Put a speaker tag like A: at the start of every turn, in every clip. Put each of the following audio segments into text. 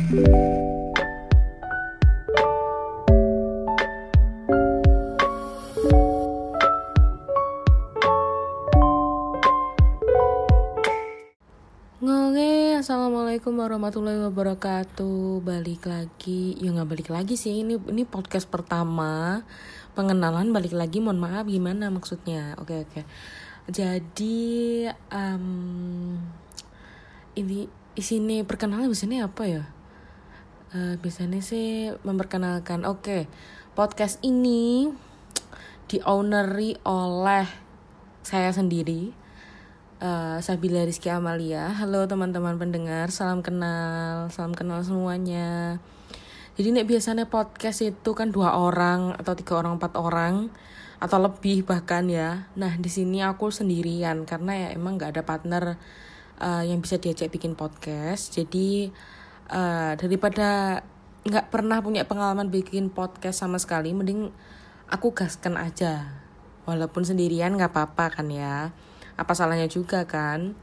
A: Ngoge, assalamualaikum warahmatullahi wabarakatuh. Balik lagi, ya nggak balik lagi sih. Ini ini podcast pertama pengenalan. Balik lagi, mohon maaf gimana maksudnya? Oke oke. Jadi um, ini di sini perkenalan biasanya apa ya? Uh, biasanya sih memperkenalkan. Oke, podcast ini di owneri oleh saya sendiri uh, Sabila Rizky Amalia. Halo teman-teman pendengar, salam kenal, salam kenal semuanya. Jadi nek biasanya podcast itu kan dua orang atau tiga orang empat orang atau lebih bahkan ya. Nah di sini aku sendirian karena ya emang nggak ada partner uh, yang bisa diajak bikin podcast. Jadi uh, daripada nggak pernah punya pengalaman bikin podcast sama sekali, mending aku gaskan aja. Walaupun sendirian nggak apa-apa kan ya. Apa salahnya juga kan.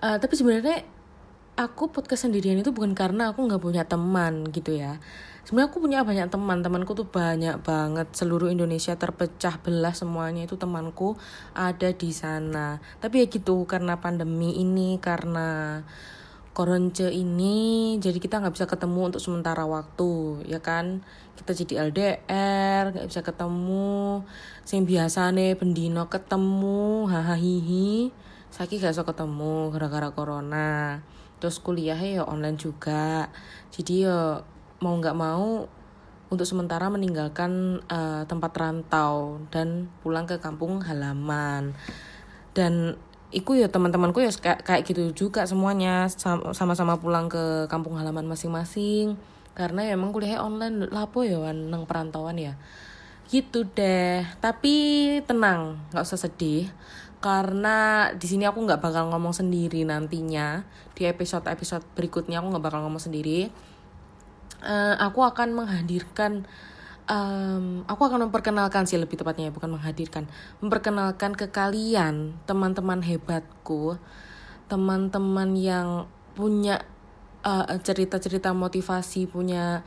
A: Uh, tapi sebenarnya aku podcast sendirian itu bukan karena aku nggak punya teman gitu ya. Sebenarnya aku punya banyak teman. Temanku tuh banyak banget. Seluruh Indonesia terpecah belah semuanya itu temanku ada di sana. Tapi ya gitu karena pandemi ini karena koronce ini jadi kita nggak bisa ketemu untuk sementara waktu ya kan? Kita jadi LDR nggak bisa ketemu. Sing biasa nih bendino ketemu hahaha Saki gak bisa ketemu gara-gara corona. Terus kuliahnya ya online juga. Jadi ya mau nggak mau untuk sementara meninggalkan uh, tempat rantau dan pulang ke kampung halaman. Dan iku ya teman-temanku ya kayak gitu juga semuanya. Sama-sama pulang ke kampung halaman masing-masing. Karena ya emang kuliahnya online. Lapo ya wan? Perantauan ya? Gitu deh. Tapi tenang nggak usah sedih. Karena di sini aku nggak bakal ngomong sendiri nantinya. Di episode episode berikutnya aku nggak bakal ngomong sendiri. Uh, aku akan menghadirkan um, aku akan memperkenalkan sih lebih tepatnya ya bukan menghadirkan. Memperkenalkan ke kalian teman-teman hebatku teman-teman yang punya uh, cerita-cerita motivasi punya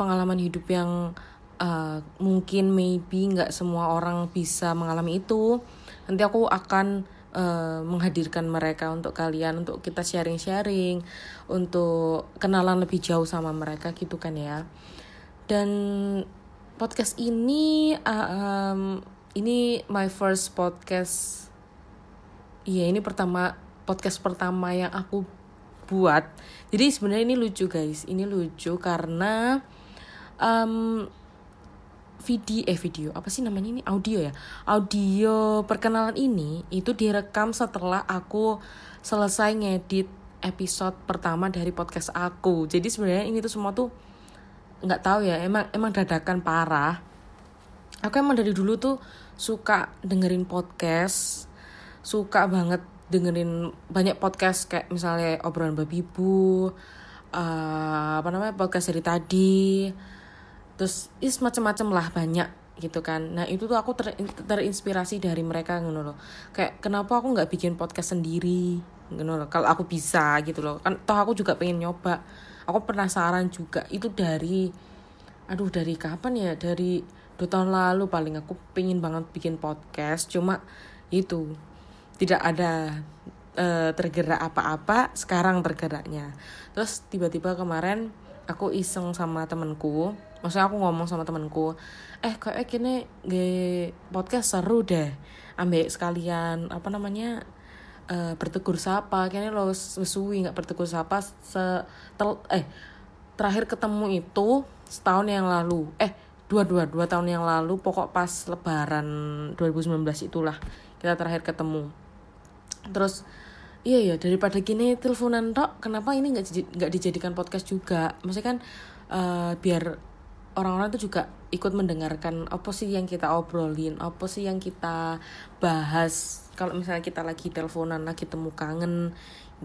A: pengalaman hidup yang uh, mungkin maybe nggak semua orang bisa mengalami itu. Nanti aku akan uh, menghadirkan mereka untuk kalian untuk kita sharing-sharing untuk kenalan lebih jauh sama mereka gitu kan ya. Dan podcast ini uh, um, ini my first podcast. Iya ini pertama podcast pertama yang aku buat. Jadi sebenarnya ini lucu guys. Ini lucu karena um, video eh video. Apa sih namanya ini? Audio ya? Audio perkenalan ini itu direkam setelah aku selesai ngedit episode pertama dari podcast aku. Jadi sebenarnya ini tuh semua tuh nggak tahu ya emang emang dadakan parah. Aku emang dari dulu tuh suka dengerin podcast suka banget dengerin banyak podcast kayak misalnya obrolan babi bu uh, apa namanya podcast dari tadi. Terus is macam-macam lah banyak gitu kan. Nah itu tuh aku ter, terinspirasi dari mereka gitu loh. Kayak kenapa aku nggak bikin podcast sendiri gitu loh. Kalau aku bisa gitu loh. Kan toh aku juga pengen nyoba aku penasaran juga itu dari aduh dari kapan ya? Dari dua tahun lalu paling aku pengen banget bikin podcast cuma itu tidak ada uh, tergerak apa-apa sekarang tergeraknya. Terus tiba-tiba kemarin aku iseng sama temenku maksudnya aku ngomong sama temenku eh kayak gini podcast seru deh ambek sekalian apa namanya uh, bertegur sapa kayaknya lo sesuai nggak bertegur sapa se tel, eh terakhir ketemu itu setahun yang lalu. Eh dua dua dua tahun yang lalu pokok pas lebaran 2019 itulah kita terakhir ketemu. Terus iya ya daripada gini teleponan tok kenapa ini nggak nggak dijadikan podcast juga? Maksudnya kan uh, biar orang-orang itu juga ikut mendengarkan apa sih yang kita obrolin apa sih yang kita bahas. Kalau misalnya kita lagi teleponan lagi temu kangen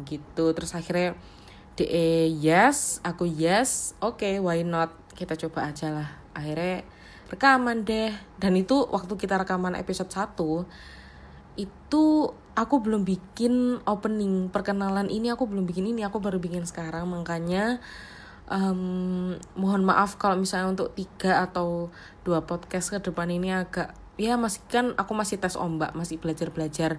A: gitu. Terus akhirnya de yes aku yes oke okay, why not? Kita coba aja lah. Akhirnya rekaman deh. Dan itu waktu kita rekaman episode 1 itu aku belum bikin opening. Perkenalan ini aku belum bikin ini aku baru bikin sekarang. Makanya um, mohon maaf kalau misalnya untuk tiga atau dua podcast ke depan ini agak ya masih kan aku masih tes ombak masih belajar belajar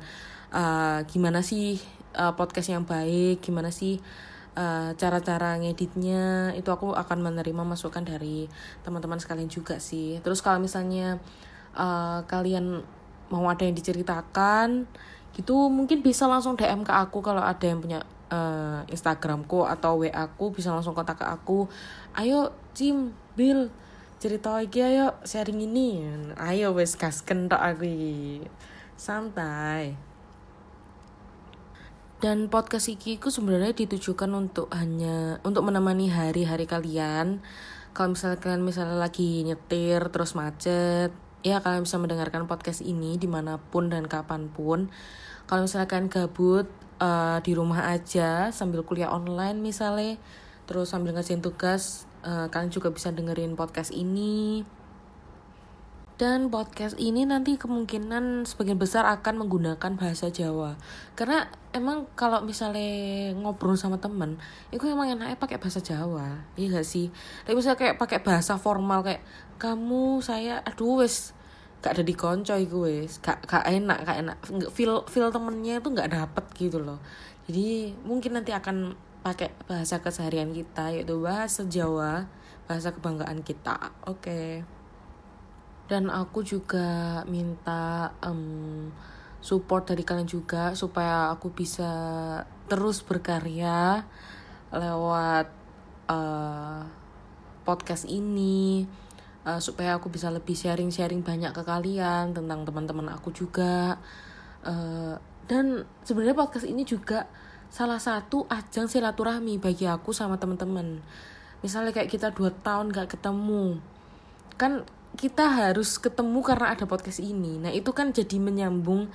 A: uh, gimana sih uh, podcast yang baik gimana sih uh, cara-cara ngeditnya itu aku akan menerima masukan dari teman-teman sekalian juga sih. Terus kalau misalnya uh, kalian mau ada yang diceritakan gitu mungkin bisa langsung DM ke aku kalau ada yang punya uh, Instagramku atau WA aku bisa langsung kontak ke aku. Ayo Jim Bill cerita lagi ayo sharing ini. Ayo wes gas kentok aku santai. Dan podcast iki ku sebenarnya ditujukan untuk hanya untuk menemani hari-hari kalian. Kalau misalnya kalian misalnya lagi nyetir terus macet ya kalian bisa mendengarkan podcast ini di mana pun dan kapan pun. Kalau misalnya kalian gabut uh, di rumah aja sambil kuliah online misalnya. Terus sambil ngerjain tugas uh, kalian juga bisa dengerin podcast ini. Dan podcast ini nanti kemungkinan sebagian besar akan menggunakan bahasa Jawa. Karena emang kalau misalnya ngobrol sama temen itu emang enaknya pakai bahasa Jawa. Iya gak sih? Tapi misalnya kayak pakai bahasa formal kayak kamu saya aduh wes gak ada di konco gue gak, gak enak gak enak. Feel feel temennya itu nggak dapet gitu loh. Jadi mungkin nanti akan pakai bahasa keseharian kita yaitu bahasa Jawa bahasa kebanggaan kita. Oke. Okay dan aku juga minta um, support dari kalian juga supaya aku bisa terus berkarya lewat uh, podcast ini uh, supaya aku bisa lebih sharing-sharing banyak ke kalian tentang teman-teman aku juga. Uh, dan sebenarnya podcast ini juga salah satu ajang silaturahmi bagi aku sama teman-teman. Misalnya kayak kita dua tahun gak ketemu. Kan kita harus ketemu karena ada podcast ini. Nah itu kan jadi menyambung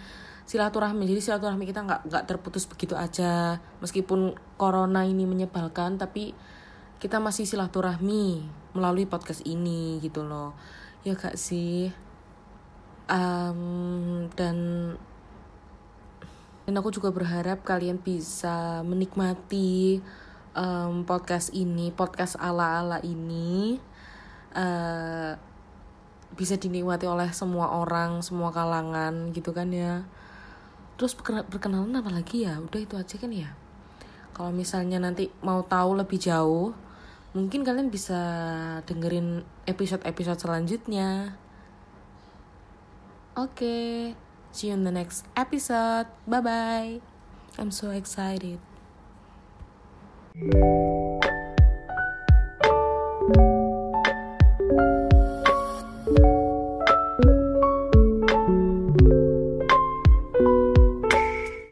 A: silaturahmi. Jadi silaturahmi kita nggak nggak terputus begitu aja. Meskipun corona ini menyebalkan tapi kita masih silaturahmi melalui podcast ini gitu loh. Ya gak sih? Um, dan dan aku juga berharap kalian bisa menikmati um, podcast ini podcast ala ala ini. Uh, bisa dinikmati oleh semua orang semua kalangan gitu kan ya. Terus perkenalan apa lagi ya? Udah itu aja kan ya? Kalau misalnya nanti mau tahu lebih jauh mungkin kalian bisa dengerin episode-episode selanjutnya. Oke okay, see you in the next episode. Bye bye I'm so excited. thank